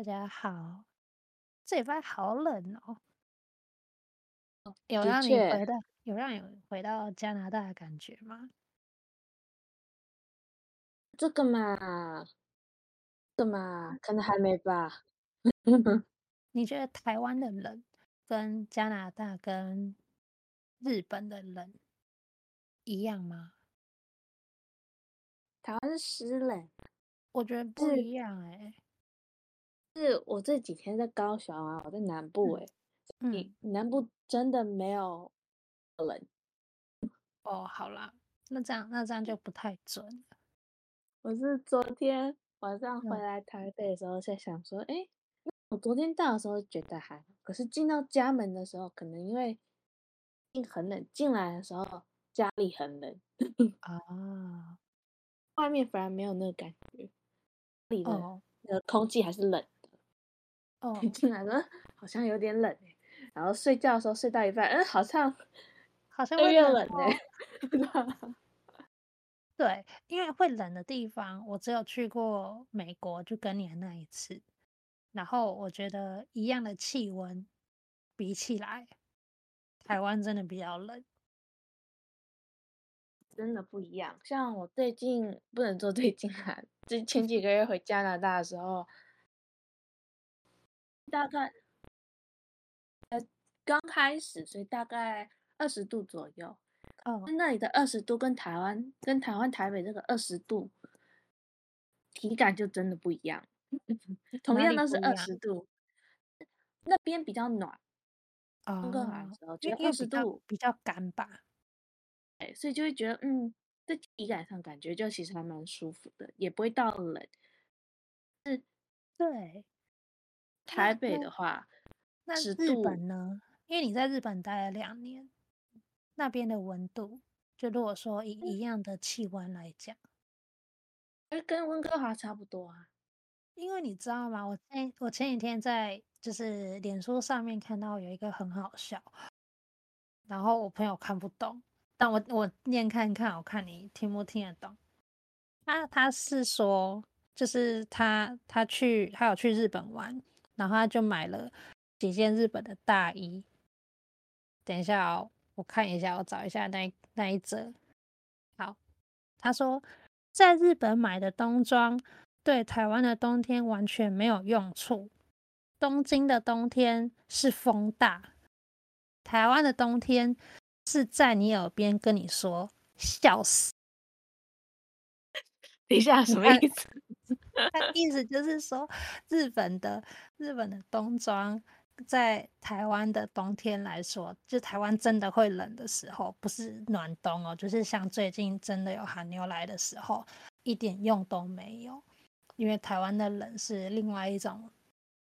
大家好，这礼拜好冷哦。有让你回到有让你回到加拿大的感觉吗？这个嘛，这个嘛，可能还没吧。你觉得台湾的冷跟加拿大跟日本的冷一样吗？台湾是湿冷，我觉得不一样哎、欸。是我这几天在高雄啊，我在南部哎、欸，你、嗯、南部真的没有冷。哦，好啦，那这样那这样就不太准了。我是昨天晚上回来台北的时候，在想说，哎、嗯，我昨天到的时候觉得还好，可是进到家门的时候，可能因为进很冷，进来的时候家里很冷 啊，外面反而没有那个感觉，里的那个空气还是冷。哦，进来了，好像有点冷，然后睡觉的时候睡到一半，嗯，好像好像会冷哎。对，因为会冷的地方，我只有去过美国，就跟你的那一次。然后我觉得一样的气温，比起来，台湾真的比较冷，真的不一样。像我最近不能说最近啊，就前几个月回加拿大的时候。大概呃刚开始，所以大概二十度左右。哦，那里的二十度跟台湾跟台湾台北这个二十度体感就真的不一样。同样都是二十度，那边比较暖。哦，温哥华的时候觉得二十度比较干吧。哎，所以就会觉得嗯，在体感上感觉就其实还蛮舒服的，也不会到冷。是，对。台北的话，那日本呢？因为你在日本待了两年，那边的温度，就如果说以一样的气温来讲，跟温哥华差不多啊。因为你知道吗？我前我前几天在就是脸书上面看到有一个很好笑，然后我朋友看不懂，但我我念看看，我看你听不听得懂。他他是说，就是他他去他有去日本玩。然后他就买了几件日本的大衣。等一下哦，我看一下，我找一下那那一则。好，他说在日本买的冬装对台湾的冬天完全没有用处。东京的冬天是风大，台湾的冬天是在你耳边跟你说笑死。等一下，什么意思？他意思就是说，日本的日本的冬装，在台湾的冬天来说，就台湾真的会冷的时候，不是暖冬哦，就是像最近真的有寒流来的时候，一点用都没有，因为台湾的冷是另外一种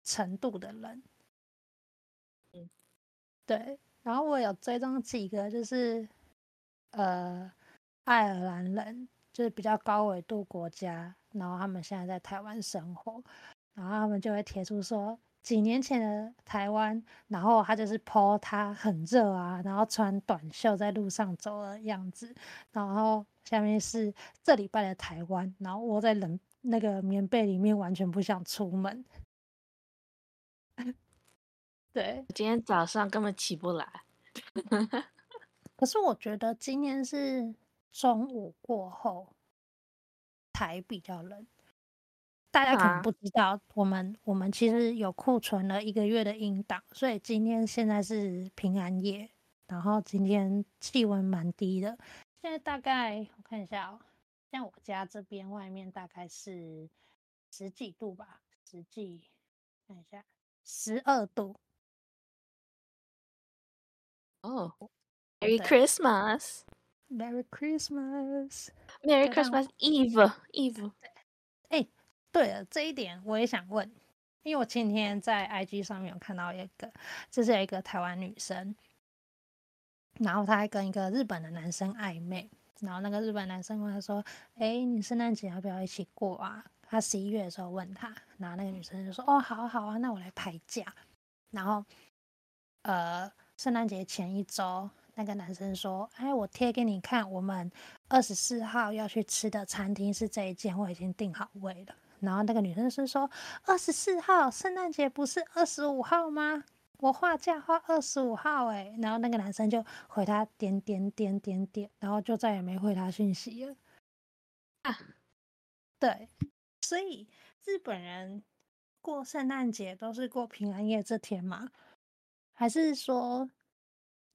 程度的冷。嗯，对。然后我有追踪几个，就是呃，爱尔兰人，就是比较高纬度国家。然后他们现在在台湾生活，然后他们就会贴出说几年前的台湾，然后他就是 po 他很热啊，然后穿短袖在路上走的样子，然后下面是这礼拜的台湾，然后窝在冷那个棉被里面，完全不想出门。对，今天早上根本起不来。可是我觉得今天是中午过后。台比较冷，大家可能不知道，我们、啊、我们其实有库存了一个月的音档，所以今天现在是平安夜，然后今天气温蛮低的，现在大概我看一下哦，像我家这边外面大概是十几度吧，十几，看一下，十二度。哦，Merry Christmas。Merry Christmas, Merry Christmas Eve, Eve。哎，对了，这一点我也想问，因为我前天在 IG 上面有看到一个，这是有一个台湾女生，然后她还跟一个日本的男生暧昧，然后那个日本男生问她说：“哎，你圣诞节要不要一起过啊？”他十一月的时候问她，然后那个女生就说：“哦，好啊，好啊，那我来排假。”然后，呃，圣诞节前一周。那个男生说：“哎，我贴给你看，我们二十四号要去吃的餐厅是这一间，我已经订好位了。”然后那个女生是说二十四号，圣诞节不是二十五号吗？我画假画二十五号哎，然后那个男生就回他点点点点点，然后就再也没回他讯息了。啊，对，所以日本人过圣诞节都是过平安夜这天嘛？还是说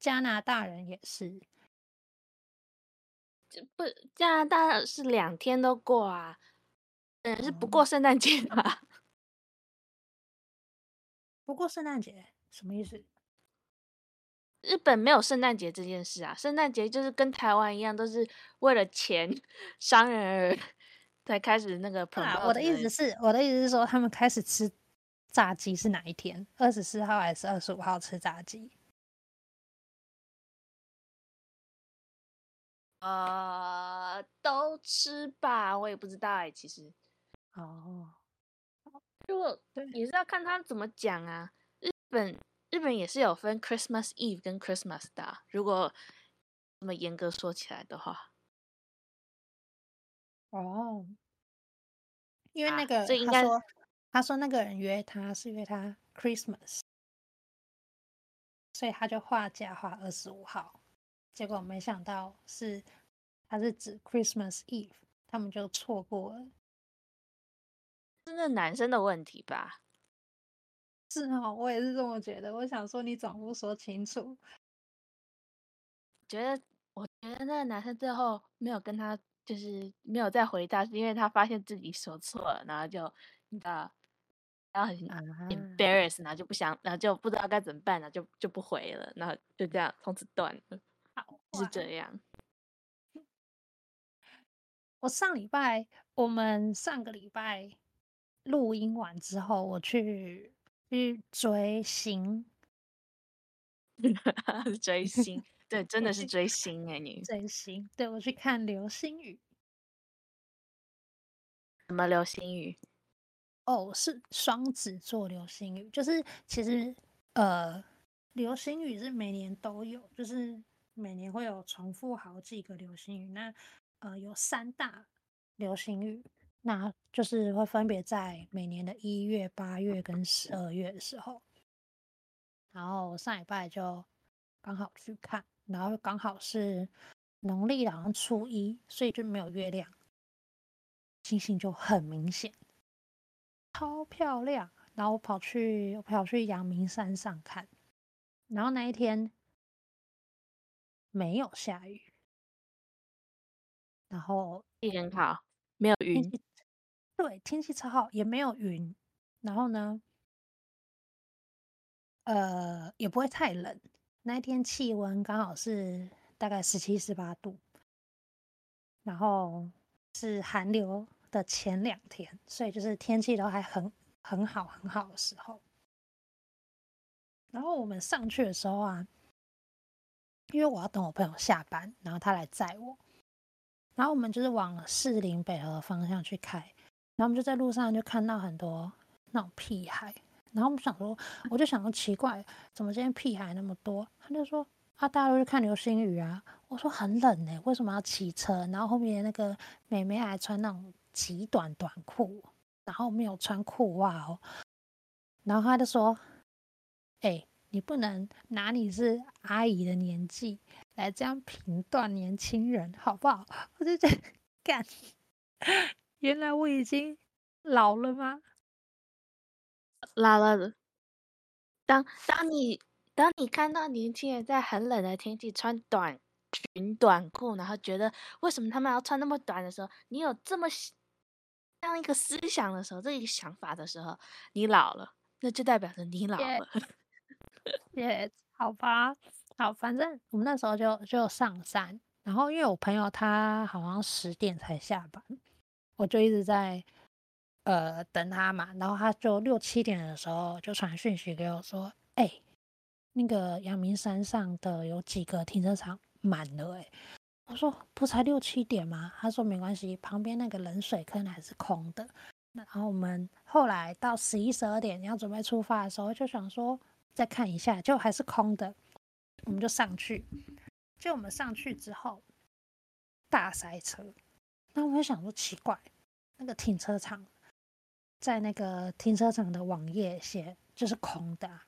加拿大人也是？不，加拿大是两天都过啊，嗯，是不过圣诞节吧？不过圣诞节什么意思？日本没有圣诞节这件事啊，圣诞节就是跟台湾一样，都是为了钱，商人而才开始那个。啊，我的意思是，我的意思是说，他们开始吃炸鸡是哪一天？二十四号还是二十五号吃炸鸡？呃，都吃吧，我也不知道哎，其实。哦，如果对，也是要看他怎么讲啊。日本日本也是有分 Christmas Eve 跟 Christmas 的，如果这么严格说起来的话。哦，因为那个、啊、这应该说，他说那个人约他是约他 Christmas，所以他就画假画二十五号。结果没想到是，他是指 Christmas Eve，他们就错过了。是那男生的问题吧？是哦，我也是这么觉得。我想说，你总不说清楚。觉得，我觉得那个男生最后没有跟他，就是没有再回答，是因为他发现自己说错了，然后就你知道，然后很 embarrassed，然后就不想，然后就不知道该怎么办，然后就就不回了，然后就这样从此断了。是这样。我上礼拜，我们上个礼拜录音完之后，我去去追星，追星，对，真的是追星哎，你追星，对，我去看流星雨。什么流星雨？哦，是双子座流星雨，就是其实呃，流星雨是每年都有，就是。每年会有重复好几个流星雨，那呃有三大流星雨，那就是会分别在每年的一月、八月跟十二月的时候。然后上礼拜就刚好去看，然后刚好是农历好像初一，所以就没有月亮，星星就很明显，超漂亮。然后跑去我跑去阳明山上看，然后那一天。没有下雨，然后天气很好，没有云。对，天气超好，也没有云。然后呢，呃，也不会太冷。那一天气温刚好是大概十七、十八度，然后是寒流的前两天，所以就是天气都还很很好、很好的时候。然后我们上去的时候啊。因为我要等我朋友下班，然后他来载我，然后我们就是往士林北河方向去开，然后我们就在路上就看到很多那种屁孩，然后我们想说，我就想说奇怪，怎么今天屁孩那么多？他就说啊，大家都去看流星雨啊。我说很冷呢，为什么要骑车？然后后面那个妹妹还穿那种极短短裤，然后没有穿裤袜哦，然后他就说，哎、你不能拿你是阿姨的年纪来这样评断年轻人，好不好？我就觉得，干，原来我已经老了吗？老了。当当你当你看到年轻人在很冷的天气穿短裙短裤，然后觉得为什么他们要穿那么短的时候，你有这么这样一个思想的时候，这一个想法的时候，你老了，那就代表着你老了。Yeah. 也、好吧，好，反正我们那时候就就上山，然后因为我朋友他好像十点才下班，我就一直在呃等他嘛，然后他就六七点的时候就传讯息给我说，哎、那个阳明山上的有几个停车场满了、欸，哎，我说不才六七点吗？他说没关系，旁边那个冷水坑还是空的。然后我们后来到十一十二点要准备出发的时候，就想说。再看一下，就还是空的，我们就上去。就我们上去之后，大塞车。那我就想说奇怪，那个停车场在那个停车场的网页写就是空的，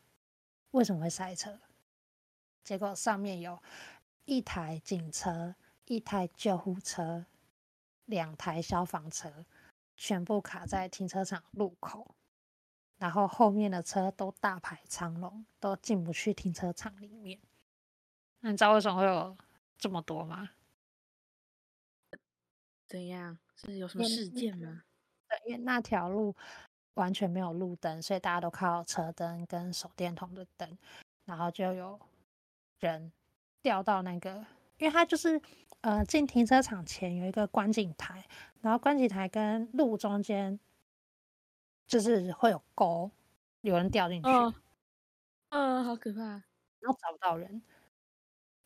为什么会塞车？结果上面有一台警车、一台救护车、两台消防车，全部卡在停车场路口，然后后面的车都大排长龙，都进不去停车场里面。那你知道为什么会有这么多吗？怎样？是有什么事件吗？对，因为那条路完全没有路灯，所以大家都靠车灯跟手电筒的灯，然后就有。人掉到那个，因为他就是呃进停车场前有一个观景台，然后观景台跟路中间就是会有沟，有人掉进去，嗯、哦。哦，好可怕，然后找不到人，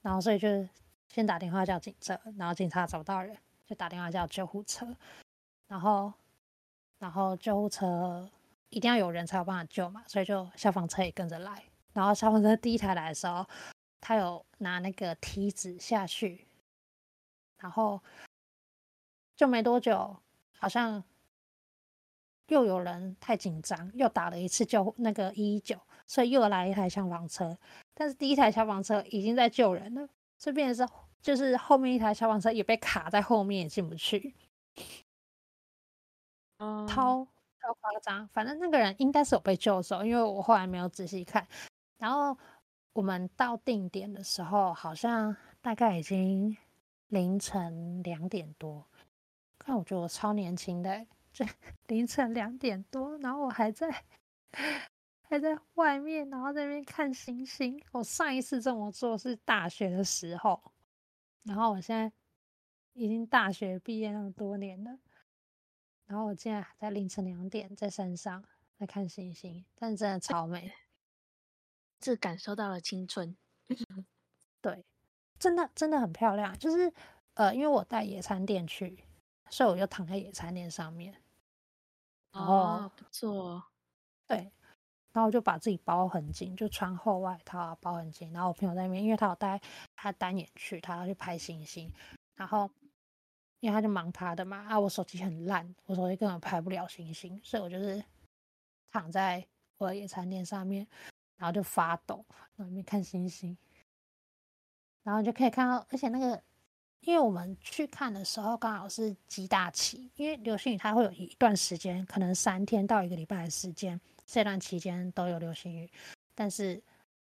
然后所以就先打电话叫警车，然后警察找不到人，就打电话叫救护车，然后然后救护车一定要有人才有办法救嘛，所以就消防车也跟着来，然后消防车第一台来的时候。他有拿那个梯子下去，然后就没多久，好像又有人太紧张，又打了一次救那个一一九，所以又来一台消防车。但是第一台消防车已经在救人了，这边是就是后面一台消防车也被卡在后面，也进不去。嗯，超超夸张，反正那个人应该是有被救走，因为我后来没有仔细看，然后。我们到定点的时候，好像大概已经凌晨两点多。看，我觉得我超年轻的，这 凌晨两点多，然后我还在 还在外面，然后在那边看星星。我上一次这么做是大学的时候，然后我现在已经大学毕业那么多年了，然后我竟然还在凌晨两点在山上在看星星，但是真的超美。这感受到了青春，对，真的真的很漂亮。就是呃，因为我带野餐垫去，所以我就躺在野餐垫上面。哦，不错。对，然后我就把自己包很紧，就穿厚外套啊，包很紧。然后我朋友在那边，因为他有带他单眼去，他要去拍星星。然后因为他就忙他的嘛，啊，我手机很烂，我手机根本拍不了星星，所以我就是躺在我的野餐垫上面。然后就发抖，然后里面看星星，然后就可以看到，而且那个，因为我们去看的时候刚好是极大期，因为流星雨它会有一段时间，可能三天到一个礼拜的时间，这段期间都有流星雨，但是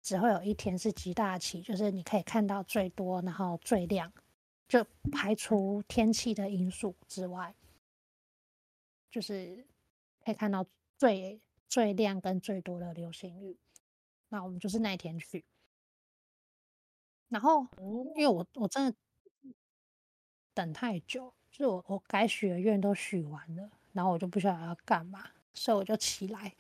只会有一天是极大期，就是你可以看到最多，然后最亮，就排除天气的因素之外，就是可以看到最最亮跟最多的流星雨。那我们就是那一天去，然后因为我我真的等太久，就是我我该许的愿都许完了，然后我就不晓得要干嘛，所以我就起来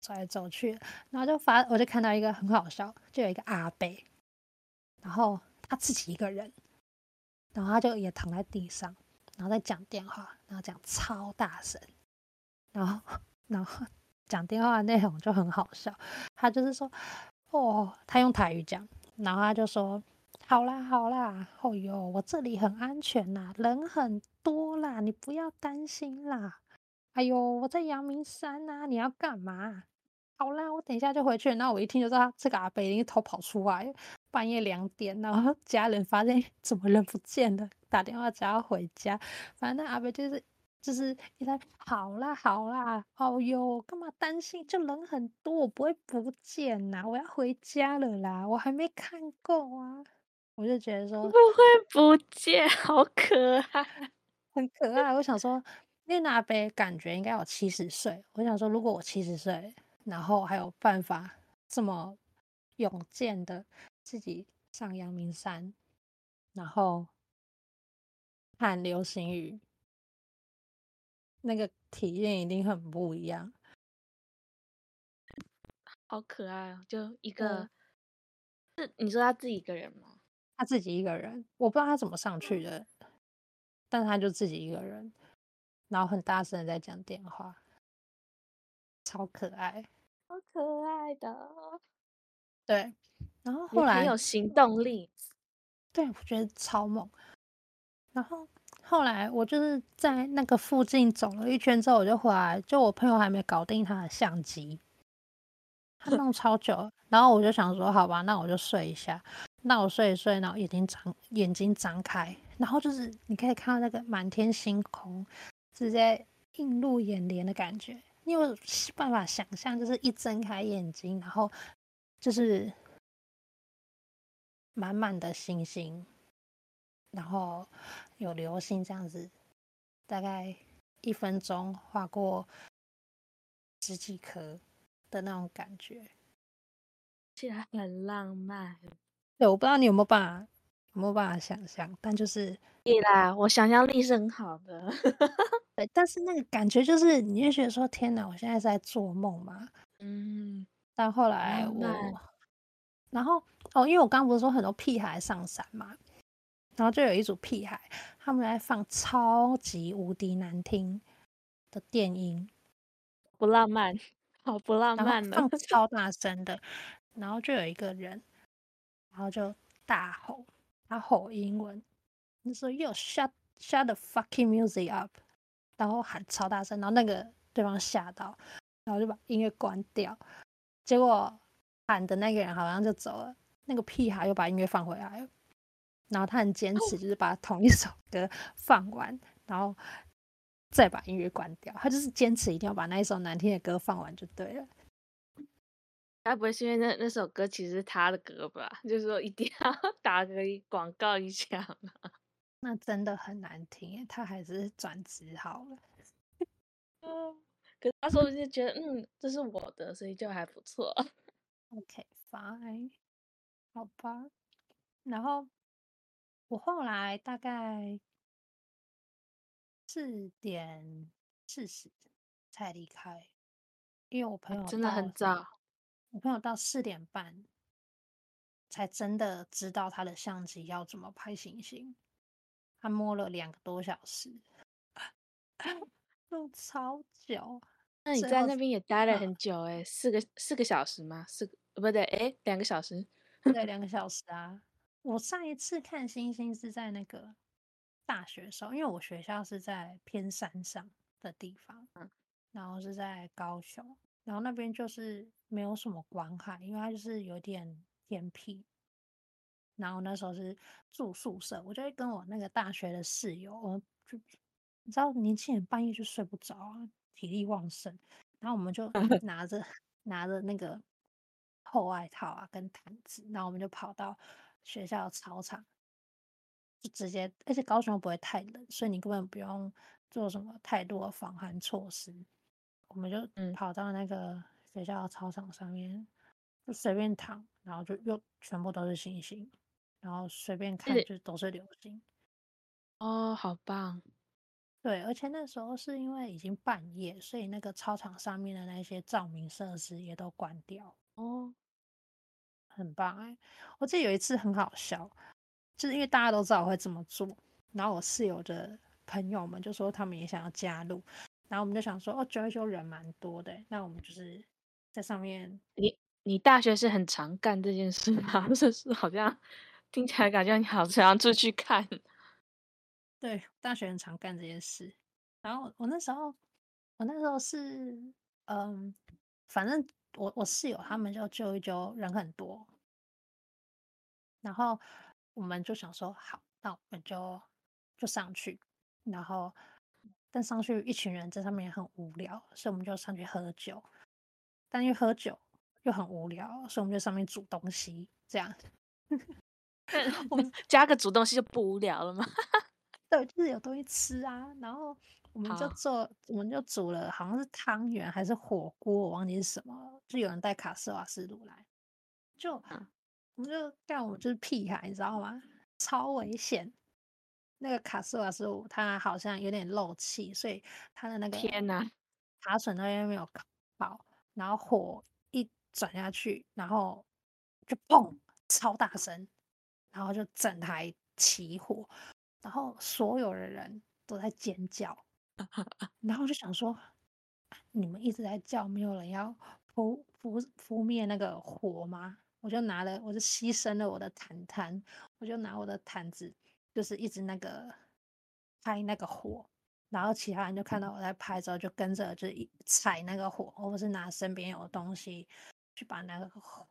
走来走去，然后就发我就看到一个很好笑，就有一个阿伯，然后他自己一个人，然后他就也躺在地上，然后在讲电话，然后讲超大声，然后然后。讲电话的内容就很好笑，他就是说，哦，他用台语讲，然后他就说，好啦好啦，哦哟，我这里很安全啦，人很多啦，你不要担心啦。哎呦，我在阳明山呐，你要干嘛？好啦，我等一下就回去。然后我一听就知道，这个阿伯已经偷跑出来，半夜两点，然后 家人发现 怎么人不见了，打电话叫他回家。反正那阿伯就是。就是一直好啦好啦，哦哟，干嘛担心？就人很多，我不会不见呐，我要回家了啦，我还没看够啊。我就觉得说不会不见，好可爱，很可爱。我想说，那阿伯感觉应该有七十岁。我想说，如果我七十岁，然后还有办法这么勇健的自己上阳明山，然后看流星雨。那个体验一定很不一样，好可爱哦！就一个，是你说他自己一个人吗？他自己一个人，我不知道他怎么上去的，但他就自己一个人，然后很大声的在讲电话，超可爱，好可爱的。对，然后后来很有行动力，对，我觉得超猛。然后后来我就是在那个附近走了一圈之后，我就回来，就我朋友还没搞定他的相机，他弄超久，然后我就想说，好吧，那我就睡一下。那我睡睡，然后眼睛张眼睛张开，然后就是你可以看到那个满天星空，直接映入眼帘的感觉。你有办法想象，就是一睁开眼睛，然后就是满满的星星，然后有流星这样子，大概一分钟划过十几颗的那种感觉，竟然很浪漫。对，我不知道你有没有办法，有没有办法想象，但就是，对啦，我想象力是很好的。对，但是那个感觉就是，你就觉得说，天哪，我现在是在做梦嘛。嗯。但后来我，然后哦，因为我刚刚不是说很多屁孩上山嘛，然后就有一组屁孩，他们在放超级无敌难听的电音，不浪漫，好不浪漫的，放 超大声的，然后就有一个人。然后就大吼，他吼英文，你说 “Yo shut shut the fucking music up”，然后喊超大声，然后那个对方吓到，然后就把音乐关掉。结果喊的那个人好像就走了，那个屁孩又把音乐放回来了。然后他很坚持，就是把同一首歌放完，然后再把音乐关掉。他就是坚持一定要把那一首难听的歌放完就对了。该不会是因为那那首歌其实是他的歌吧？就是说一定 要打个广告一下嘛。那真的很难听，他还是转职好了。嗯，可是他说就觉得嗯，这是我的，所以就还不错。OK，fine，好吧。然后我后来大概四点四十才离开，因为我朋友真的很早。我朋友到四点半才真的知道他的相机要怎么拍星星，他摸了两个多小时，弄超久。那你在那边也待了很久哎、欸，四个四个小时吗？四个不对，哎，两个小时。对，两个小时啊。我上一次看星星是在那个大学的时候，因为我学校是在偏山上的地方，然后是在高雄。然后那边就是没有什么关海，因为它就是有点偏僻。然后那时候是住宿舍，我就会跟我那个大学的室友，我就你知道年轻人半夜就睡不着啊，体力旺盛。然后我们就 拿着拿着那个厚外套啊跟毯子，然后我们就跑到学校操场，就直接，而且高雄又不会太冷，所以你根本不用做什么太多的防寒措施。我们就跑到那个学校的操场上面，嗯、就随便躺，然后就又全部都是星星，然后随便看就都是流星。哦，好棒！对，而且那时候是因为已经半夜，所以那个操场上面的那些照明设施也都关掉。哦，很棒哎！我记得有一次很好笑，就是因为大家都知道我会这么做，然后我室友的朋友们就说他们也想要加入。然后我们就想说，哦，九一九人蛮多的，那我们就是在上面。你你大学是很常干这件事吗？就是好像听起来感觉你好常出去看。对，大学很常干这件事。然后我那时候，我那时候是，嗯，反正我我室友他们就揪一揪人很多，然后我们就想说，好，那我们就就上去，然后。但上去一群人在上面也很无聊，所以我们就上去喝酒。但因为喝酒又很无聊，所以我们就上面煮东西，这样。我们 加个煮东西就不无聊了吗？对，就是有东西吃啊。然后我们就做，我们就煮了，好像是汤圆还是火锅，我忘记是什么。就有人带卡式瓦斯炉来，就我们就干，我们就是屁孩，你知道吗？超危险。那个卡式瓦斯炉，它好像有点漏气，所以它的那个天呐，卡笋那边没有烤好，然后火一转下去，然后就砰，超大声，然后就整台起火，然后所有的人都在尖叫，然后就想说，你们一直在叫，没有人要扑扑扑灭那个火吗？我就拿了，我就牺牲了我的毯毯，我就拿我的毯子。就是一直那个拍那个火，然后其他人就看到我在拍之后，就跟着就一踩那个火，或者是拿身边有东西去把那个火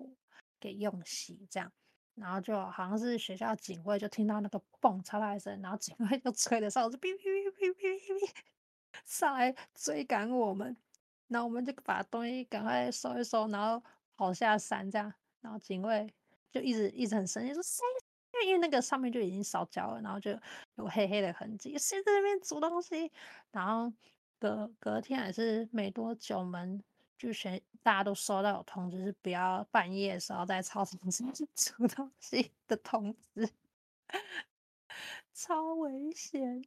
给用熄，这样。然后就好像是学校警卫就听到那个嘣超大声，然后警卫就吹的哨子，哔哔哔哔哔哔上来追赶我们，然后我们就把东西赶快收一收，然后跑下山这样，然后警卫就一直一直很生气说谁，因为那个上面就已经烧焦了，然后就有黑黑的痕迹，谁在那边煮东西？然后隔隔天还是没多久，我们。就学大家都收到有通知，是不要半夜的时候在操场上煮东西的通知，超危险！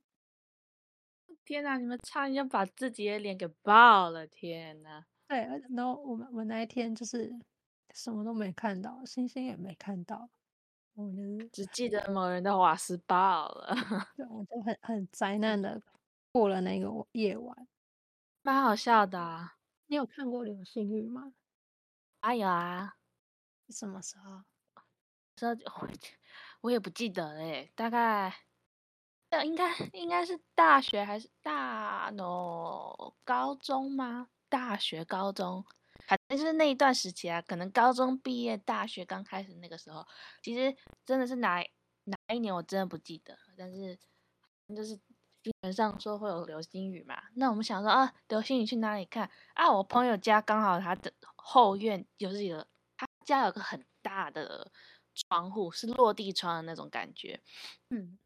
天哪，你们差点就把自己的脸给爆了！天哪，对，然后我们我们那一天就是什么都没看到，星星也没看到，我们就是只记得某人的瓦斯爆了，对，我就很很灾难的过了那个夜晚，蛮好笑的啊。你有看过流星雨吗？啊有啊，什么时候？这 我我也不记得嘞，大概应该应该是大学还是大 no 高中吗？大学高中，反正就是那一段时期啊，可能高中毕业，大学刚开始那个时候，其实真的是哪哪一年我真的不记得，但是就是。基本上说会有流星雨嘛，那我们想说啊，流星雨去哪里看啊？我朋友家刚好他的后院就是一个，他家有个很大的窗户，是落地窗的那种感觉，嗯，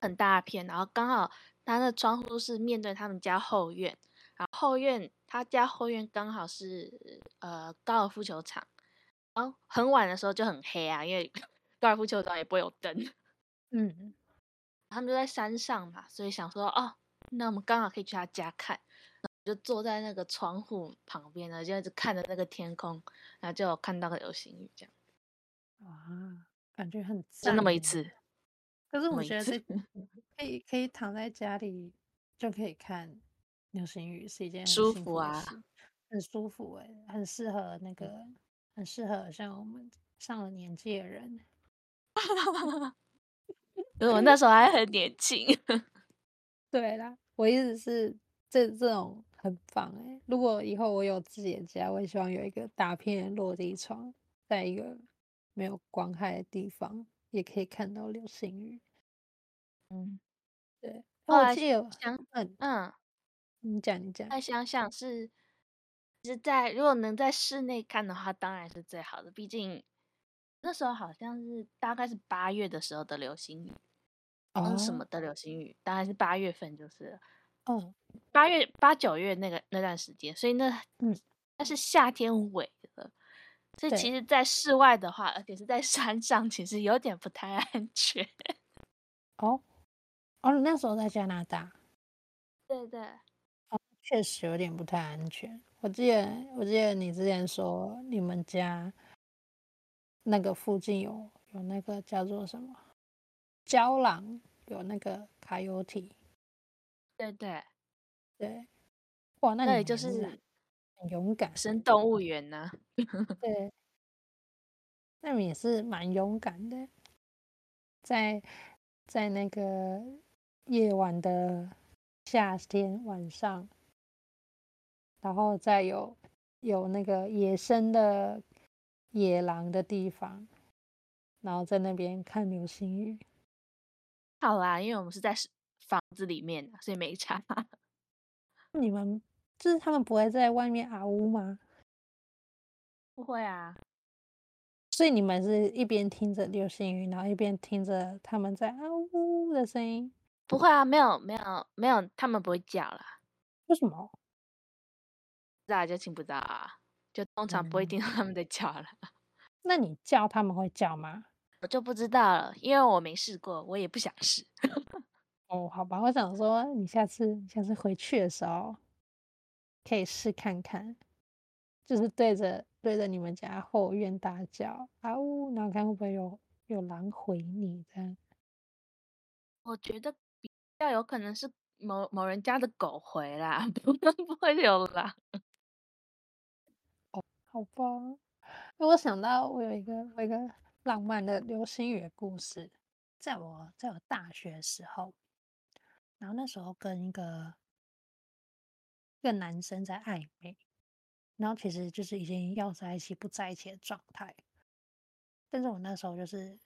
很大片，然后刚好他的窗户是面对他们家后院，然后后院他家后院刚好是呃高尔夫球场，然后很晚的时候就很黑啊，因为 高尔夫球场也不会有灯，嗯。他们就在山上嘛，所以想说哦，那我们刚好可以去他家看，然后就坐在那个窗户旁边呢，就一直看着那个天空，然后就有看到个流星雨这样。哇，感觉很就那么一次。可是我觉得 可以可以躺在家里就可以看流星雨，是一件很舒服啊，很舒服哎、欸，很适合那个，很适合像我们上了年纪的人。我那时候还很年轻，对啦，我意思是这这种很棒哎、欸。如果以后我有自己的家，我也希望有一个大片的落地窗，在一个没有光害的地方，也可以看到流星雨。嗯，对。后来想，嗯嗯，你讲你讲。再想想是，是在如果能在室内看的话，当然是最好的。毕竟那时候好像是大概是八月的时候的流星雨。哦，什么的流星雨，大概是八月份，就是，哦，八月八九月那个那段时间，所以那嗯，那是夏天尾了，所以其实，在室外的话，而且是在山上，其实有点不太安全。哦，哦，你那时候在加拿大？对 对，哦，确实有点不太安全。我记得，我记得你之前说你们家那个附近有有那个叫做什么？郊狼有那个 coyote，对对对，哇，那里就是很勇敢，生动物园呢、啊。对，那你也是蛮勇敢的，在在那个夜晚的夏天晚上，然后再有有那个野生的野狼的地方，然后在那边看流星雨。好啦，因为我们是在房子里面，所以没差。你们就是他们不会在外面啊呜吗？不会啊。所以你们是一边听着流星雨，然后一边听着他们在啊呜的声音？不会啊，没有没有没有，他们不会叫啦。为什么？大家就听不到啊，就通常不会听到他们在叫了。嗯。那你叫他们会叫吗？我就不知道了，因为我没试过，我也不想试。哦，好吧，我想说，你下次下次回去的时候可以试看看，就是对着对着你们家后院大叫啊呜，然后看会不会有有狼回你这样。我觉得比较有可能是某某人家的狗回啦，不不会有狼。好吧，因为我想到我有一个我一个。浪漫的流星雨的故事，在我在我大学的时候，然后那时候跟一个一个男生在暧昧，然后其实就是已经要在一起不在一起的状态，但是我那时候就是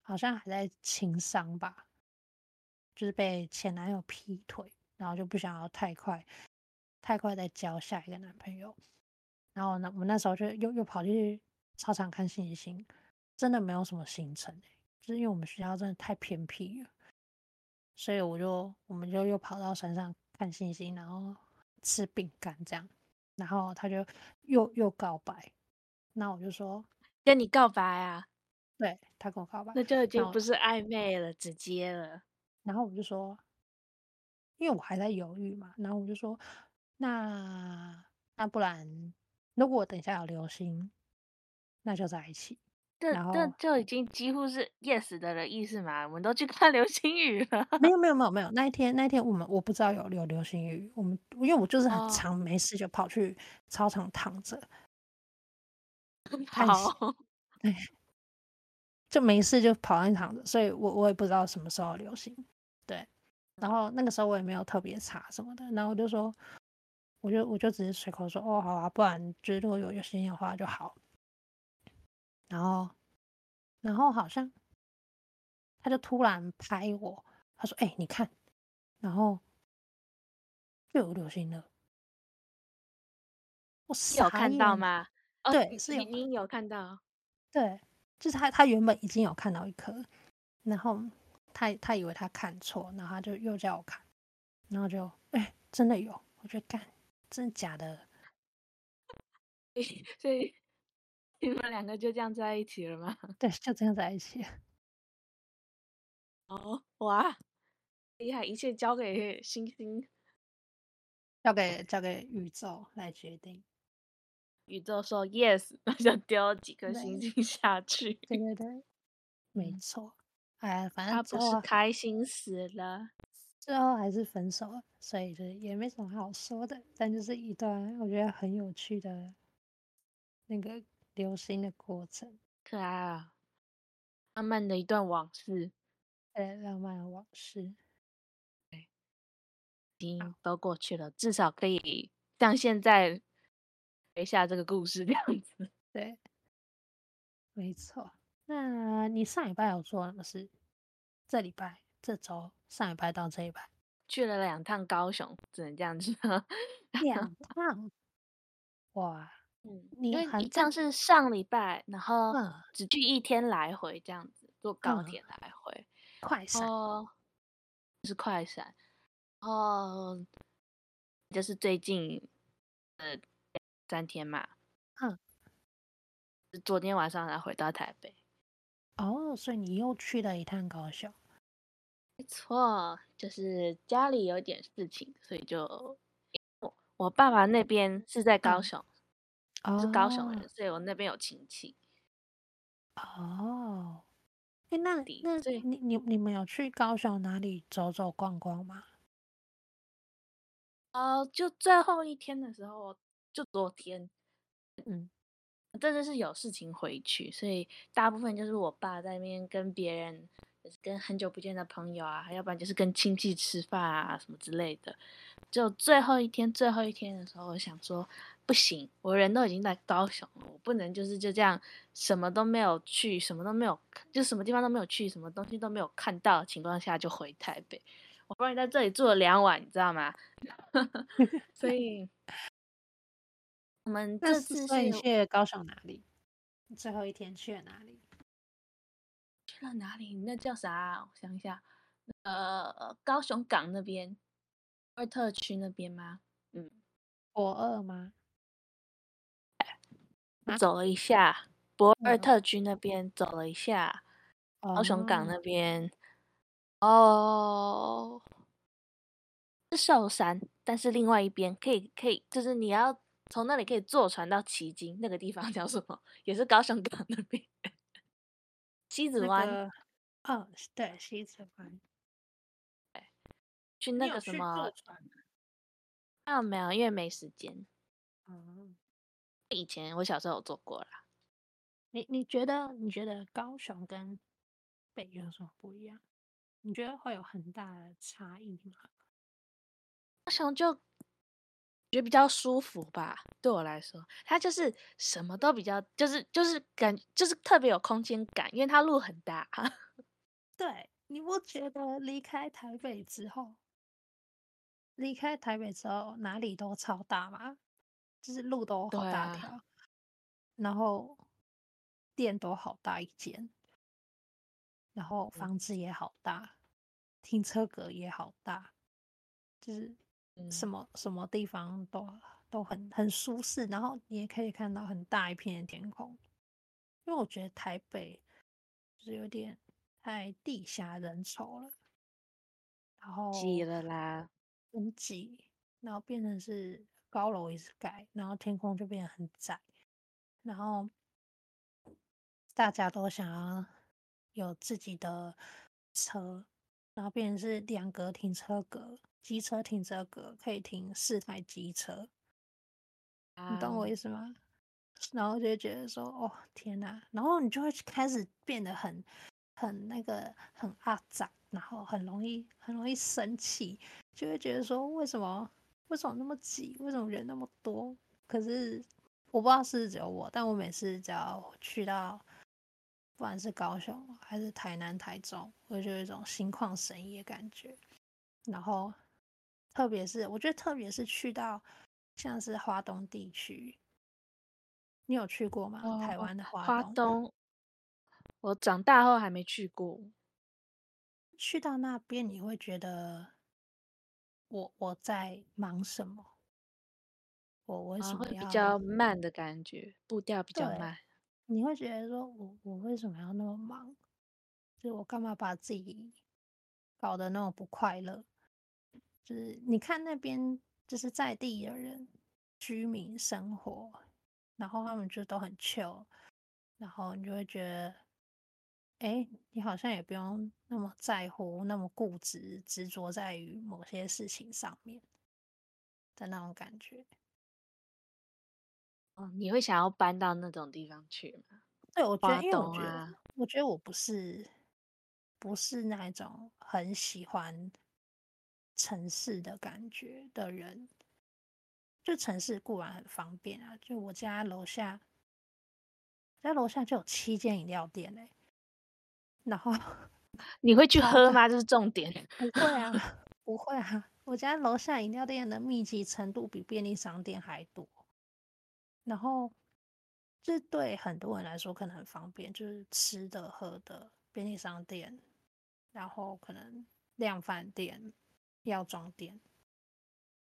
好像还在情伤吧，就是被前男友劈腿，然后就不想要太快太快再交下一个男朋友，然后呢，我们那时候就又又跑去操场看星星，真的没有什么行程欸，就是因为我们学校真的太偏僻了。所以我就，我们就又跑到山上看星星，然后吃饼干这样，然后他就又又告白，那我就说跟你告白啊？对，他跟我告白，那就已经不是暧昧了，直接了。然后我就说，因为我还在犹豫嘛，然后我就说，那那不然，如果我等一下有流星，那就在一起。这这就已经几乎是 yes 的了意思嘛？我们都去看流星雨了。没有没有没有没有，那一天那一天我们我不知道有有流星雨，我们因为我就是很常没事就跑去操场躺着。好，对，就没事就跑上去躺着，所以我我也不知道什么时候流星。对，然后那个时候我也没有特别查什么的，然后我就说，我就我就只是随口说哦好啊，不然就是如果有流星的话就好。然后，然后好像他就突然拍我，他说：“哎、欸，你看。”然后就有流星了。我有看到吗？对，哦、是有你有看到。对，就是他，他原本已经有看到一颗，然后他他以为他看错，然后他就又叫我看，然后就哎、欸，真的有，我觉得干，真的假的？所以。你们两个就这样在一起了吗？对，就这样在一起。哦，哇，厉害！一切交给星星，交给交给宇宙来决定。宇宙说 yes，那就丢几颗星星下去。对对对，没错。哎，反正他不是开心死了，最后还是分手了，所以就也没什么好说的。但就是一段我觉得很有趣的那个。流星的过程，可爱啊！浪漫的一段往事，对，浪漫的往事，对，已经都过去了，至少可以像现在回下这个故事这样子。对，没错。那你上礼拜有做什么事？这礼拜、这周、上一拜到这一拜去了两趟高雄，只能这样子。两 趟，哇！你这样是上礼拜，然后只去一天来回这样子，坐高铁来回，嗯、快闪哦，是快闪，哦，就是最近呃三天嘛，嗯，昨天晚上才回到台北，哦，所以你又去了一趟高雄，没错，就是家里有点事情，所以就我我爸爸那边是在高雄。嗯是高雄人，所以我那边有亲戚。哦，哎，那那你你你们有去高雄哪里走走逛逛吗？哦，就最后一天的时候，就昨天，嗯，真的是有事情回去，所以大部分就是我爸在那边跟别人，就是跟很久不见的朋友啊，要不然就是跟亲戚吃饭啊什么之类的。就最后一天，最后一天的时候，我想说。不行，我人都已经在高雄了，我不能就是就这样什么都没有去，什么都没有，就什么地方都没有去，什么东西都没有看到的情况下就回台北。我不然在这里住了两晚，你知道吗？所以，我们这次是去高雄哪里？最后一天去了哪里？去了哪里？那叫啥？我想一下，呃，高雄港那边，二特区那边吗？嗯，博二吗？走了一下，博尔特区那边走了一下，嗯、高雄港那边，哦，是寿山，但是另外一边可以可以，就是你要从那里可以坐船到旗津那个地方叫什么？也是高雄港那边，西子湾。那个、哦，对，西子湾。对，去那个什么？没有没有，因为没时间。嗯。以前我小时候有做过啦。你你觉得你觉得高雄跟北有什么不一样？你觉得会有很大的差异吗？高雄就觉得比较舒服吧，对我来说，它就是什么都比较，就是就是感，就是特别有空间感，因为它路很大。对，你不觉得离开台北之后，离开台北之后哪里都超大吗？就是路都好大条，啊、然后店都好大一间，然后房子也好大，嗯、停车格也好大，就是。什么什么地方都都很很舒适，然后你也可以看到很大一片的天空。因为我觉得台北就是有点太地下人稠了，然后挤了啦，很挤，然后变成是高楼一直盖，然后天空就变得很窄，然后大家都想要有自己的车，然后变成是两格停车格。机车停车格可以停四台机车，你懂我意思吗？然后就会觉得说，哦天哪！然后你就会开始变得很、很那个、很阿杂，然后很容易、很容易生气，就会觉得说，为什么、为什么那么挤？为什么人那么多？可是我不知道是不是只有我，但我每次只要去到，不管是高雄还是台南、台中，我就有一种心旷神怡的感觉，然后。特别是，我觉得特别是去到像是华东地区，你有去过吗？哦、台湾的华东，花东，我长大后还没去过。去到那边，你会觉得我我在忙什么？我为什么要、哦、比较慢的感觉？步调比较慢。你会觉得说我我为什么要那么忙？就是我干嘛把自己搞得那么不快乐？就是你看那边，就是在地的人居民生活，然后他们就都很 chill，然后你就会觉得，哎，你好像也不用那么在乎、那么固执、执着在于某些事情上面的那种感觉。哦，你会想要搬到那种地方去吗？对，我觉得，因为我觉得，我觉得我不是，不是那种很喜欢。城市的感觉的人，就城市固然很方便啊，就我家楼下，在楼下就有七间饮料店嘞。然后 你会去喝吗？这是重点。不会啊，不会啊，我家楼下饮料店的密集程度比便利商店还多。然后这对很多人来说可能很方便，就是吃的喝的便利商店，然后可能量贩店。药妆店，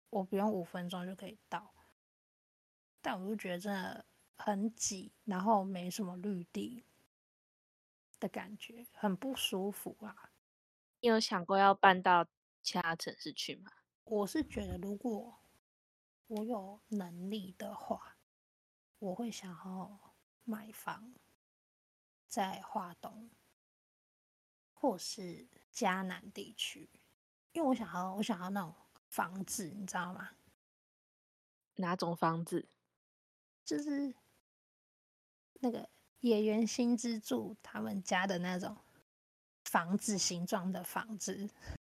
我不用五分钟就可以到，但我就觉得真的很挤，然后没什么绿地的感觉，很不舒服啊。你有想过要搬到其他城市去吗？我是觉得，如果我有能力的话，我会想要买房在华东或是嘉南地区。因为我想要，我想要那种房子，你知道吗？哪种房子？就是那个野原新之助他们家的那种房子形状的房子，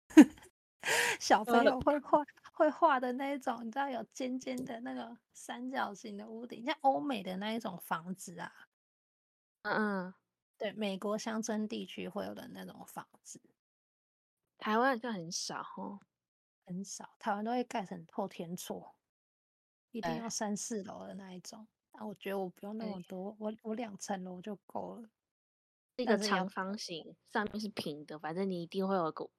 小朋友会画会画的那一种，你知道有尖尖的那个三角形的屋顶，像欧美的那一种房子啊。嗯嗯，对，美国乡村地区会有的那种房子。台湾就很少哦，很少。台湾都会盖成透天厝，一定要三四楼的那一种。但我觉得我不用那么多，我我两层楼就够了。一个长方形，上面是平的，反正你一定会有个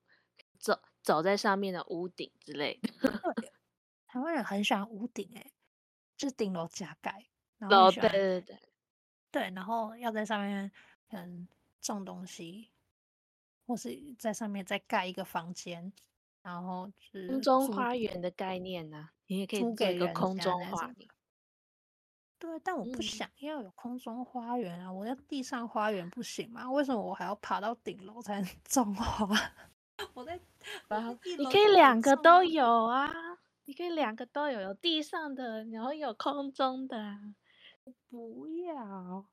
走走在上面的屋顶之类的。台湾人很喜欢屋顶，哎，就是顶楼加盖，然后对对对对，然后要在上面嗯种东西。或是在上面再盖一个房间，然后是空中花园的概念呢、啊？你也可以做一个空中花园。对，但我不想要有空中花园啊！嗯、我要地上花园不行吗？为什么我还要爬到顶楼才能 种花？我在，你可以两个都有啊！你可以两个都有，有地上的，然后有空中的。不要。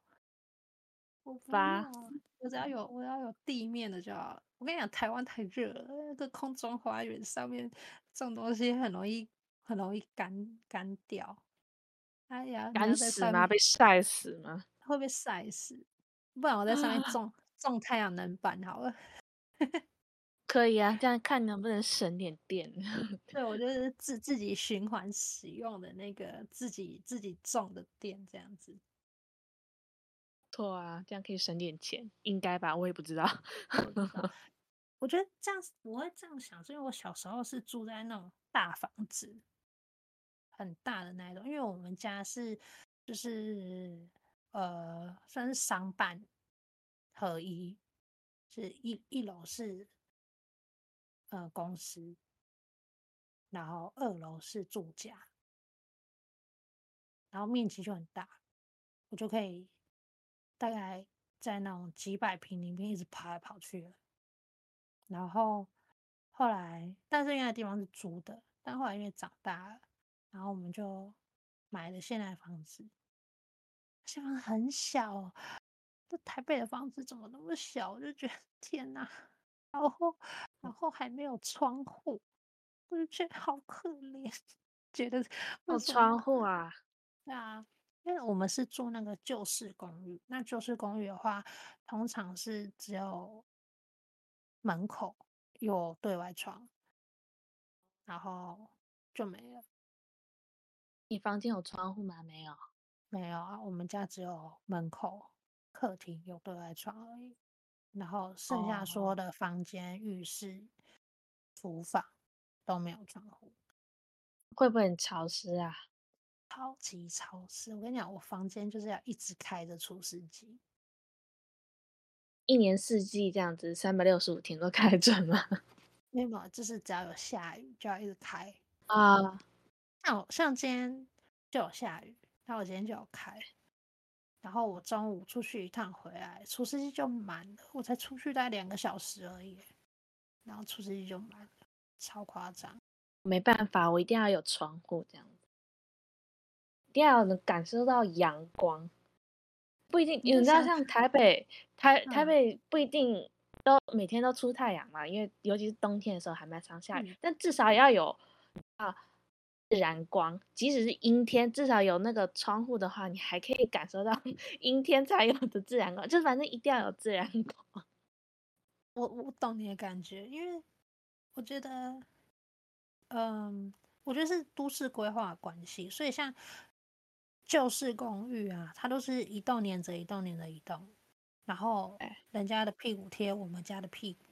我不发要，我只要有我要有地面的就好了。我跟你讲，台湾太热了，那个空中花园上面种东西很容易很容易干干掉。哎呀，干死吗？被晒死吗？会被晒死。不然我在上面种、啊、种太阳能板好了。可以啊，这样看能不能省点电。对，我就是自自己循环使用的那个自己自己种的电，这样子。错啊，这样可以省点钱，应该吧？我也不知道。我觉得这样我会这样想，是因为我小时候是住在那种大房子，很大的那一种。因为我们家是就是呃，算是商办合一，是一一楼是。呃，公司，然后二楼是住家，然后面积就很大，我就可以大概在那种几百平里面一直跑来跑去了。然后后来，但是因为地方是租的，但后来因为长大了，然后我们就买了现在的房子。现在房子很小，这台北的房子怎么那么小？我就觉得天哪！然后，然后还没有窗户，我就觉得好可怜。觉得有窗户啊？对啊，因为我们是住那个旧式公寓。那旧式公寓的话，通常是只有门口有对外窗，然后就没了。你房间有窗户吗？没有，没有啊。我们家只有门口、客厅有对外窗而已。然后剩下所有的房间、oh. 浴室、厨房都没有窗户，会不会很潮湿啊？超级潮湿！我跟你讲，我房间就是要一直开着除湿机，一年四季这样子，三百六十五天都开着吗？没有，就是只要有下雨就要一直开啊。Uh. 像像今天就有下雨，那我今天就有开。然后我中午出去一趟回来，除湿机就满了。我才出去大概两个小时而已，然后除湿机就满了，超夸张。没办法，我一定要有窗户这样子，一定要能感受到阳光。不一定，你知道像台北，台台北不一定都每天都出太阳嘛，因为尤其是冬天的时候还蛮常下雨，嗯、但至少要有啊。自然光，即使是阴天，至少有那个窗户的话，你还可以感受到 阴天才有的自然光。就反正一定要有自然光。我我懂你的感觉，因为我觉得，嗯，我觉得是都市规划关系，所以像旧式公寓啊，它都是一栋连着一栋连着一栋，然后人家的屁股贴我们家的屁股。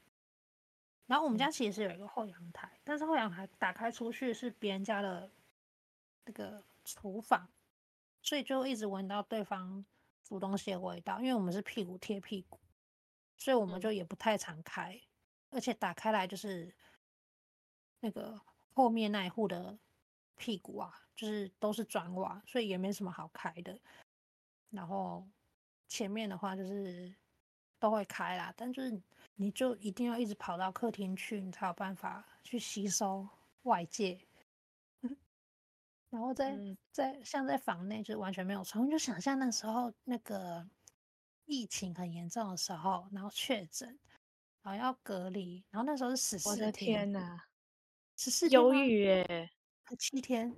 然后我们家其实是有一个后阳台，但是后阳台打开出去是别人家的那个厨房，所以就一直闻到对方煮东西的味道。因为我们是屁股贴屁股，所以我们就也不太常开，而且打开来就是那个后面那一户的屁股啊，就是都是砖瓦，所以也没什么好开的。然后前面的话就是都会开啦，但就是。你就一定要一直跑到客厅去，你才有办法去吸收外界。然后在在像在房内就完全没有窗，就想象那时候那个疫情很严重的时候，然后确诊，然后要隔离，然后那时候是十四天。呐，十四忧郁耶，七天，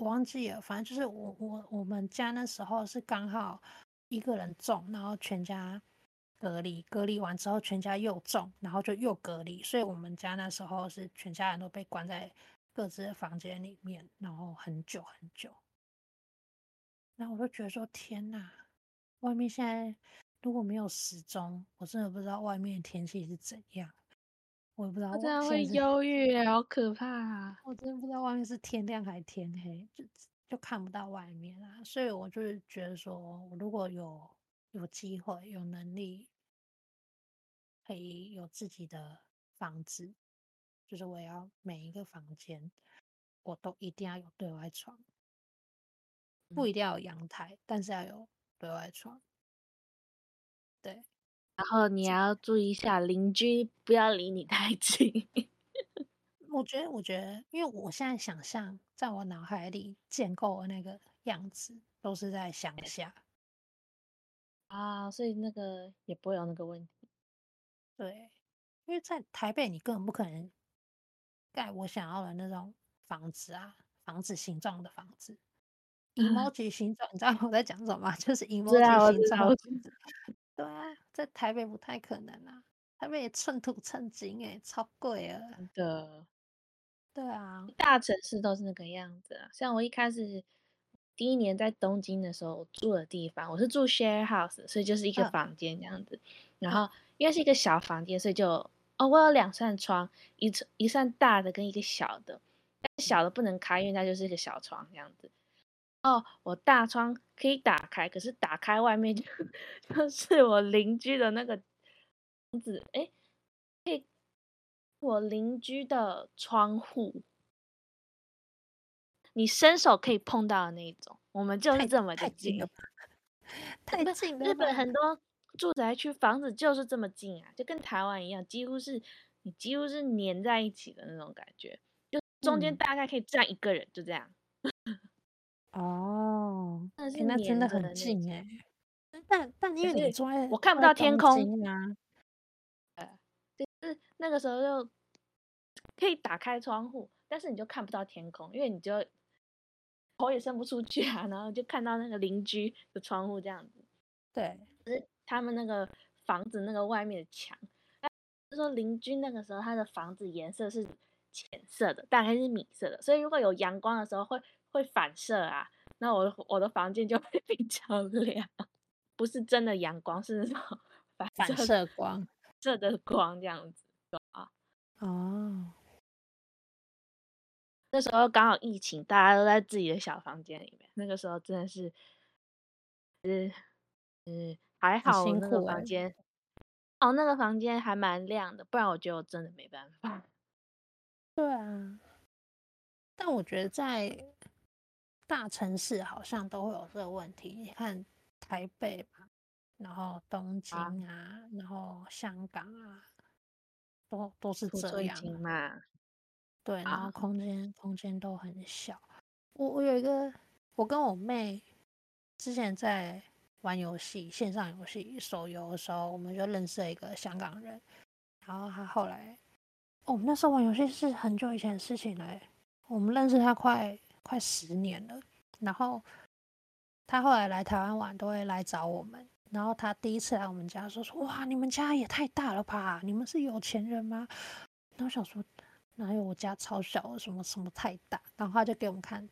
我忘记了，反正就是我我我们家那时候是刚好一个人中，然后全家。隔离，隔离完之后，全家又中，然后就又隔离，所以我们家那时候是全家人都被关在各自的房间里面，然后很久很久。然后我就觉得说，天哪，外面现在如果没有时钟，我真的不知道外面天气是怎样。我也不知道，我这样会忧郁，好可怕啊！我真的不知道外面是天亮还是天黑，就就看不到外面啊。所以我就是觉得说，我如果有。有机会、有能力，可以有自己的房子，就是我要每一个房间，我都一定要有对外窗，不一定要有阳台，但是要有对外窗。对，然后你要注意一下邻居，不要离你太近。我觉得，我觉得，因为我现在想象，在我脑海里建构的那个样子，都是在乡下。啊，所以那个也不会有那个问题。对，因为在台北，你根本不可能盖我想要的那种房子啊，房子形状的房子，emoji 形状，你知道我在讲什么吗？就是 emoji 形状。对啊，在台北不太可能啊，台北也寸土寸金哎，超贵啊。真的。对啊，大城市都是那个样子啊。像我一开始第一年在东京的时候，我住的地方，我是住 share house，所以就是一个房间这样子。嗯、然后因为是一个小房间，所以就哦，我有两扇窗，一一扇大的跟一个小的。但小的不能开，因为它就是一个小窗这样子。哦，我大窗可以打开，可是打开外面就 就是我邻居的那个房子，哎，可以。我邻居的窗户，你伸手可以碰到的那一种，我们就是这么的近，太近了。日本很多住宅区房子就是这么近啊，就跟台湾一样，几乎是你几乎是粘在一起的那种感觉，就中间大概可以站一个人，就这样。哦，那是那真的很近哎，但但因为你住在我看不到天空啊。就是那个时候就可以打开窗户，但是你就看不到天空，因为你就头也伸不出去啊，然后就看到那个邻居的窗户这样子。对，就是他们那个房子那个外面的墙，就说邻居那个时候他的房子颜色是浅色的，大概是米色的，所以如果有阳光的时候会会反射啊，那我我的房间就会 比较亮，不是真的阳光，是那种 反射，光。射的光这样子啊，哦，那时候刚好疫情，大家都在自己的小房间里面。那个时候真的是，嗯嗯，还好那个房间，哦，那个房间还蛮亮的，不然我觉得我真的没办法。对啊，但我觉得在大城市好像都会有这个问题。你看台北吧。然后东京啊，啊然后香港啊，都都是这样嘛。对，然后空间、啊、空间都很小。我我有一个，我跟我妹之前在玩游戏，线上游戏手游的时候，我们就认识了一个香港人。然后他后来，哦，我们那时候玩游戏是很久以前的事情了，我们认识他快快十年了。然后他后来来台湾玩，都会来找我们。然后他第一次来我们家说说，哇，你们家也太大了吧？你们是有钱人吗？然后我想说，哪有我家超小，什么什么太大？然后他就给我们看。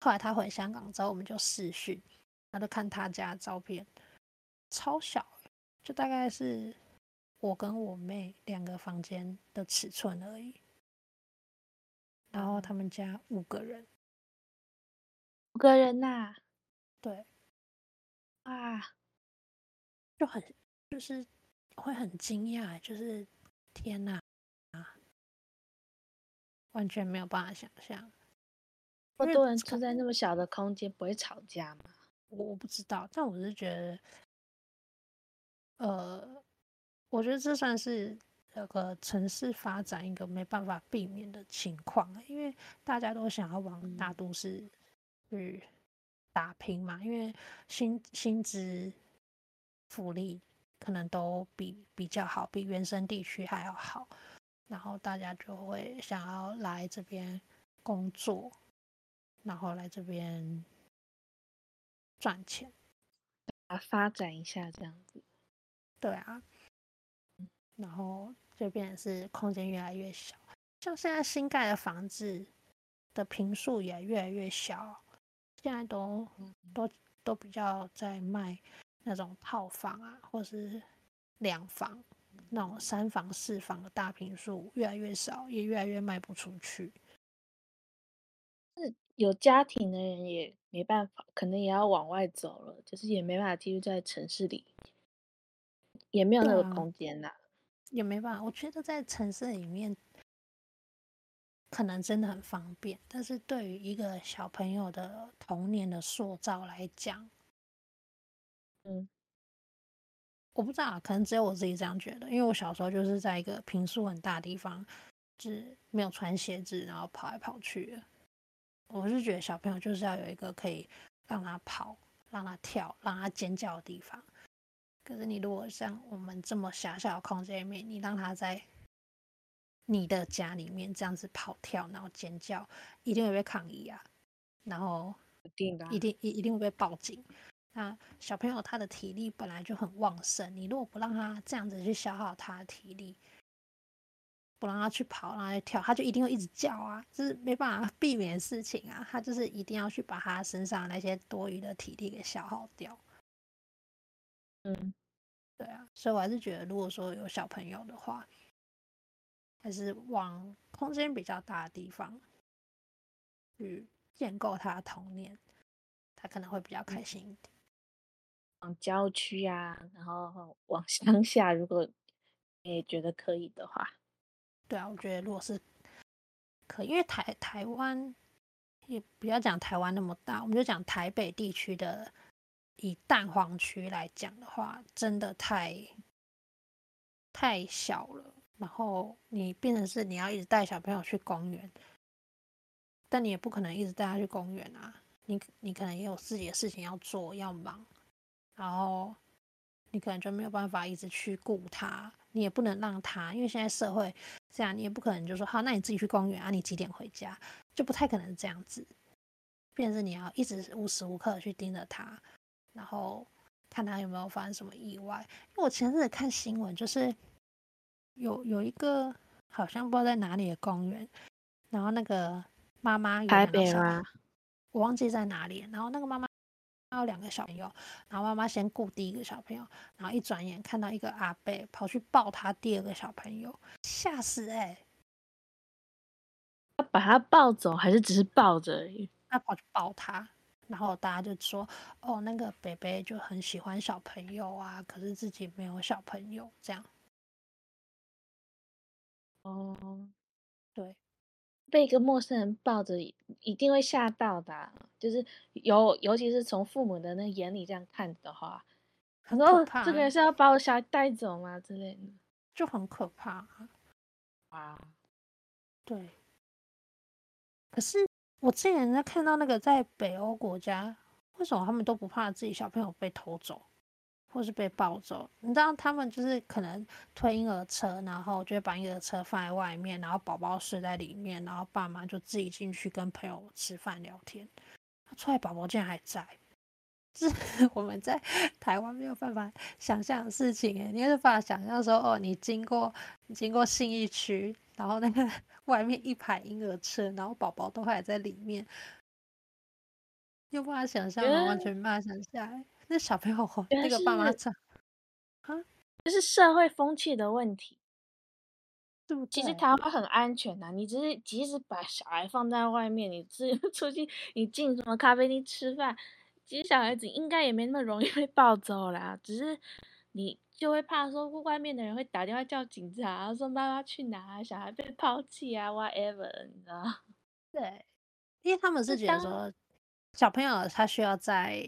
后来他回香港之后，我们就视讯，他就看他家的照片，超小，就大概是我跟我妹两个房间的尺寸而已。然后他们家五个人，五个人呐、啊？对，啊。就很就是会很惊讶，就是天哪啊，完全没有办法想象，那么多人住在那么小的空间，不会吵架吗？我我不知道，但我是觉得，呃，我觉得这算是那个城市发展一个没办法避免的情况，因为大家都想要往大都市去打拼嘛，因为薪薪资。福利可能都比比较好，比原生地区还要好，然后大家就会想要来这边工作，然后来这边赚钱，啊，发展一下这样子。对啊，然后这边是空间越来越小，像现在新盖的房子的平数也越来越小，现在都都都比较在卖。那种套房啊，或是两房，那种三房、四房的大平数越来越少，也越来越卖不出去。是有家庭的人也没办法，可能也要往外走了，就是也没办法继续在城市里，也没有那个空间呐、啊，也没办法。我觉得在城市里面可能真的很方便，但是对于一个小朋友的童年的塑造来讲，嗯，我不知道，可能只有我自己这样觉得，因为我小时候就是在一个平数很大的地方，就是没有穿鞋子，然后跑来跑去的。我是觉得小朋友就是要有一个可以让他跑、让他跳、让他尖叫的地方。可是你如果像我们这么狭小的空间里面，你让他在你的家里面这样子跑跳，然后尖叫，一定会被抗议啊！然后一定一定一一定会被报警。那小朋友他的体力本来就很旺盛，你如果不让他这样子去消耗他的体力，不让他去跑，让他去跳，他就一定会一直叫啊，就是没办法避免的事情啊。他就是一定要去把他身上那些多余的体力给消耗掉。嗯，对啊，所以我还是觉得，如果说有小朋友的话，还是往空间比较大的地方去建构他的童年，他可能会比较开心一点。往郊区啊，然后往乡下，如果你也觉得可以的话，对啊，我觉得如果是可以，因为台台湾也不要讲台湾那么大，我们就讲台北地区的。以蛋黄区来讲的话，真的太太小了。然后你变成是你要一直带小朋友去公园，但你也不可能一直带他去公园啊。你你可能也有自己的事情要做要忙，然后你可能就没有办法一直去顾他。你也不能让他，因为现在社会这样，你也不可能就说好，那你自己去公园啊，你几点回家？就不太可能这样子。变成是你要一直无时无刻去盯着他。然后看他有没有发生什么意外。因为我前阵子看新闻，就是有有一个好像不知道在哪里的公园，然后那个妈妈有两个小孩，我忘记在哪里。然后那个妈妈还有两个小朋友，然后妈妈先顾第一个小朋友，然后一转眼看到一个阿伯跑去抱他第二个小朋友，吓死哎、欸！他把他抱走，还是只是抱着而已？他跑去抱他。然后大家就说：“哦，那个北北就很喜欢小朋友啊，可是自己没有小朋友，这样。”哦，对，被一个陌生人抱着，一定会吓到的。就是尤尤其是从父母的那眼里这样看的话，他说：“哦，这个人是要把我小孩带走吗？”之类的，就很可怕啊。对，可是。我之前在看到那个在北欧国家，为什么他们都不怕自己小朋友被偷走，或是被抱走？你知道他们就是可能推婴儿车，然后就会把婴儿车放在外面，然后宝宝睡在里面，然后爸妈就自己进去跟朋友吃饭聊天。出来宝宝竟然还在，这是我们在台湾没有办法想象的事情诶，你没有办法想象说哦，你经过你经过信义区。然后那个 外面一排婴儿车，然后宝宝都还在里面，又无法想象？完全没办法想象。那小朋友那个爸妈这啊，这是社会风气的问题，对不对？其实台湾很安全呐，你只是即使把小孩放在外面，你自 出去，你进什么咖啡厅吃饭，其实小孩子应该也没那么容易被抱走啦，只是你。就会怕说外面的人会打电话叫警察，说妈妈去哪，小孩被抛弃啊，whatever，你知道？对，因为他们是觉得说小朋友他需要在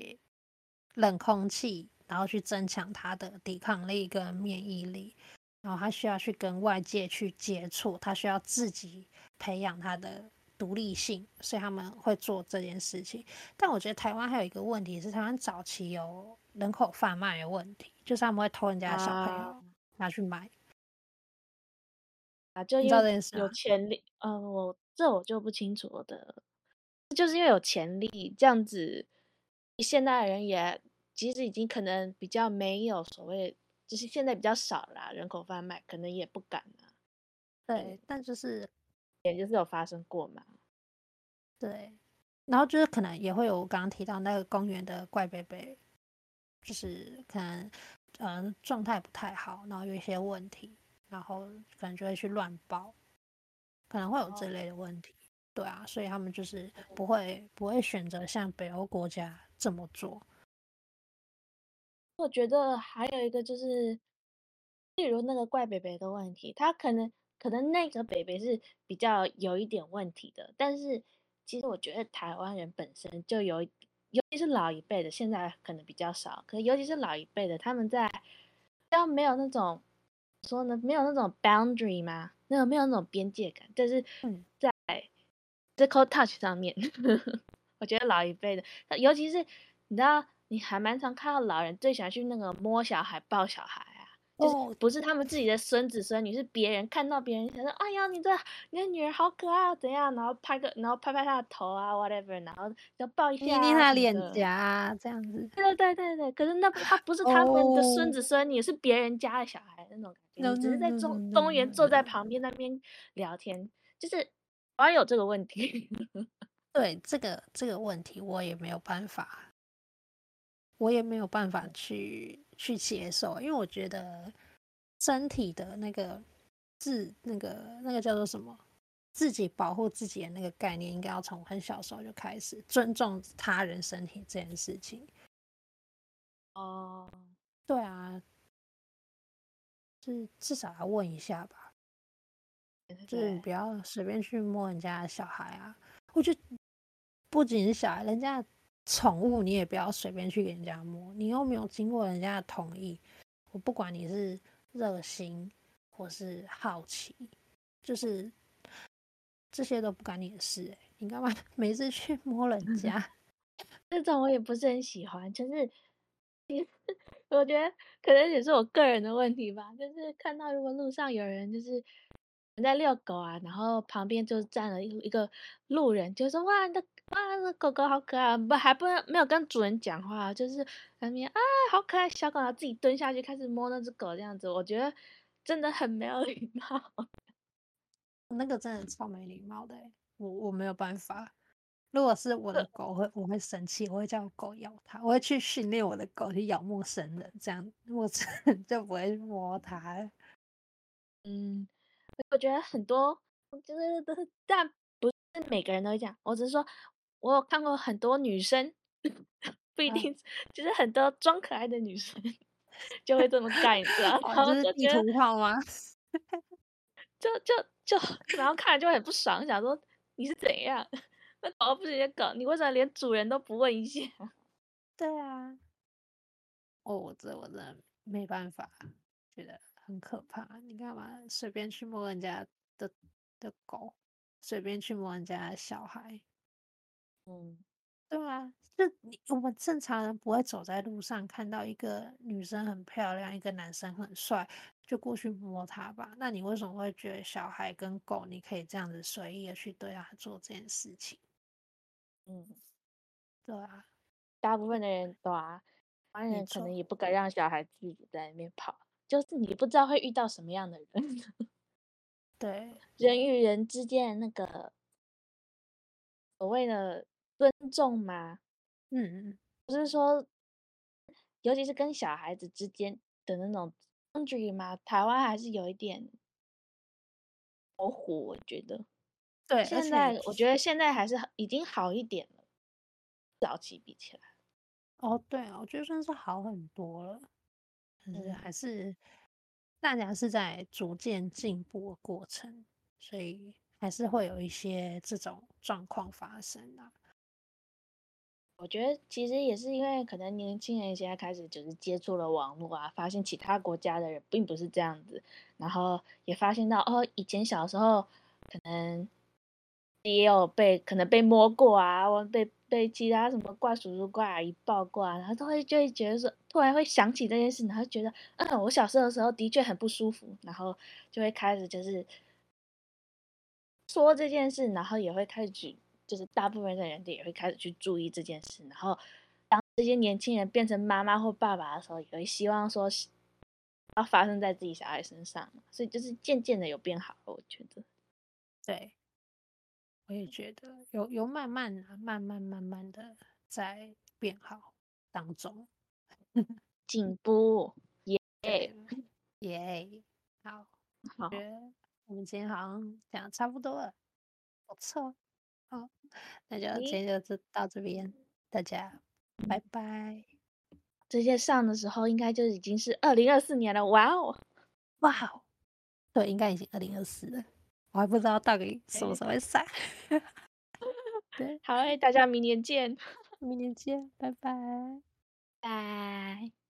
冷空气，然后去增强他的抵抗力跟免疫力，然后他需要去跟外界去接触，他需要自己培养他的独立性，所以他们会做这件事情。但我觉得台湾还有一个问题是，台湾早期有人口贩卖的问题。就是他们会偷人家的小朋友拿去卖啊，就因为有潜力，呃，我这我就不清楚了的，就是因为有潜力这样子，现代人也其实已经可能比较没有所谓，就是现在比较少啦，人口贩卖可能也不敢了。对，但就是也就是有发生过嘛。对，然后就是可能也会有我刚刚提到那个公园的怪贝贝。就是可能，嗯，状态不太好，然后有一些问题，然后可能就会去乱抱，可能会有这类的问题，对啊，所以他们就是不会不会选择像北欧国家这么做。我觉得还有一个就是，例如那个怪北北的问题，他可能可能那个北北是比较有一点问题的，但是其实我觉得台湾人本身就有。尤其是老一辈的，现在可能比较少。可尤其是老一辈的，他们在，要没有那种说呢，没有那种 boundary 吗？那个没有那种边界感，就是在 physical touch 上面，我觉得老一辈的，尤其是你知道，你还蛮常看到老人最喜欢去那个摸小孩、抱小孩啊，就是不是他们自己的孙子孙女，是别人看到别人想说，哎呀，你的你的女儿好可爱，怎样？然后拍个，然后拍拍她的头啊，whatever，然后要抱一下，捏捏她脸颊啊，这样子。对对对对，可是那 他不是他们的孙子孙女，是别人家的小孩那种感觉，只是在中公园坐在旁边那边聊天，就是我有这个问题。对这个这个问题，我也没有办法。我也没有办法去去接受，因为我觉得身体的那个自那个那个叫做什么，自己保护自己的那个概念，应该要从很小时候就开始尊重他人身体这件事情。哦，对啊，就是至少要问一下吧，就是你不要随便去摸人家的小孩啊。我觉得不仅是小孩，人家。宠物你也不要随便去给人家摸，你又没有经过人家的同意。我不管你是热心或是好奇，就是这些都不干你的事欸。你干嘛 每次去摸人家？这种我也不是很喜欢。就是，我觉得可能也是我个人的问题吧。就是看到如果路上有人就是在遛狗啊，然后旁边就站了一一个路人，就说哇，你的。哇，那狗狗好可爱！不，还不没有跟主人讲话，就是那边啊，好可爱小狗，然后自己蹲下去开始摸那只狗，这样子，我觉得真的很没有礼貌。那个真的超没礼貌的，我我没有办法。如果是我的狗，会我会生气，我会叫狗咬它，我会去训练我的狗去咬陌生人，这样我 就不会摸它。嗯，我觉得很多就是都是，但不是每个人都会这样，我只是说。我有看过很多女生，不一定，就是很多装可爱的女生 就会这么干，你知道吗？然后就觉得，就就就，然后看了就很不爽，想说你是怎样？那狗不是你的狗，你为什么连主人都不问一下？对啊，哦，我这我真的没办法，觉得很可怕。你干嘛随便去摸人家的的狗，随便去摸人家的小孩？嗯，对啊，就你我们正常人不会走在路上看到一个女生很漂亮，一个男生很帅，就过去摸他吧？那你为什么会觉得小孩跟狗你可以这样子随意的去对他做这件事情？嗯，对啊，大部分的人对啊，当然可能也不敢让小孩自己在那边跑，就是你不知道会遇到什么样的人。对，人与人之间的那个所谓的。尊重嘛？嗯，不是说，尤其是跟小孩子之间的那种 boundary 吗？台湾还是有一点模糊，我觉得。对，现在我觉得现在还是已经好一点了，早期比起来。哦，对啊，我觉得算是好很多了，还是大家是在逐渐进步的过程，所以还是会有一些这种状况发生啊。我觉得其实也是因为可能年轻人现在开始就是接触了网络啊，发现其他国家的人并不是这样子，然后也发现到哦，以前小时候可能也有被可能被摸过啊，或被对其他什么怪叔叔怪阿姨抱过啊，然后都会就会觉得说，突然会想起这件事，然后觉得嗯，我小时候的时候的确很不舒服，然后就会开始就是说这件事，然后也会开始举。就是大部分的人也会开始去注意这件事，然后当这些年轻人变成妈妈或爸爸的时候，也会希望说要发生在自己小孩身上，所以就是渐渐的有变好，我觉得。对，我也觉得有有慢慢啊慢慢慢慢的在变好当中，进步耶耶，好，好，我们今天好像讲的差不多了，不错。好，那就今天就到这边，大家拜。拜。这些上的时候应该就已经是二零二四年了，哇哦，哇哦，对，应该已经二零二四了，我还不知道到底什么时候会上。对，好，大家明年见，明年见，拜拜，拜。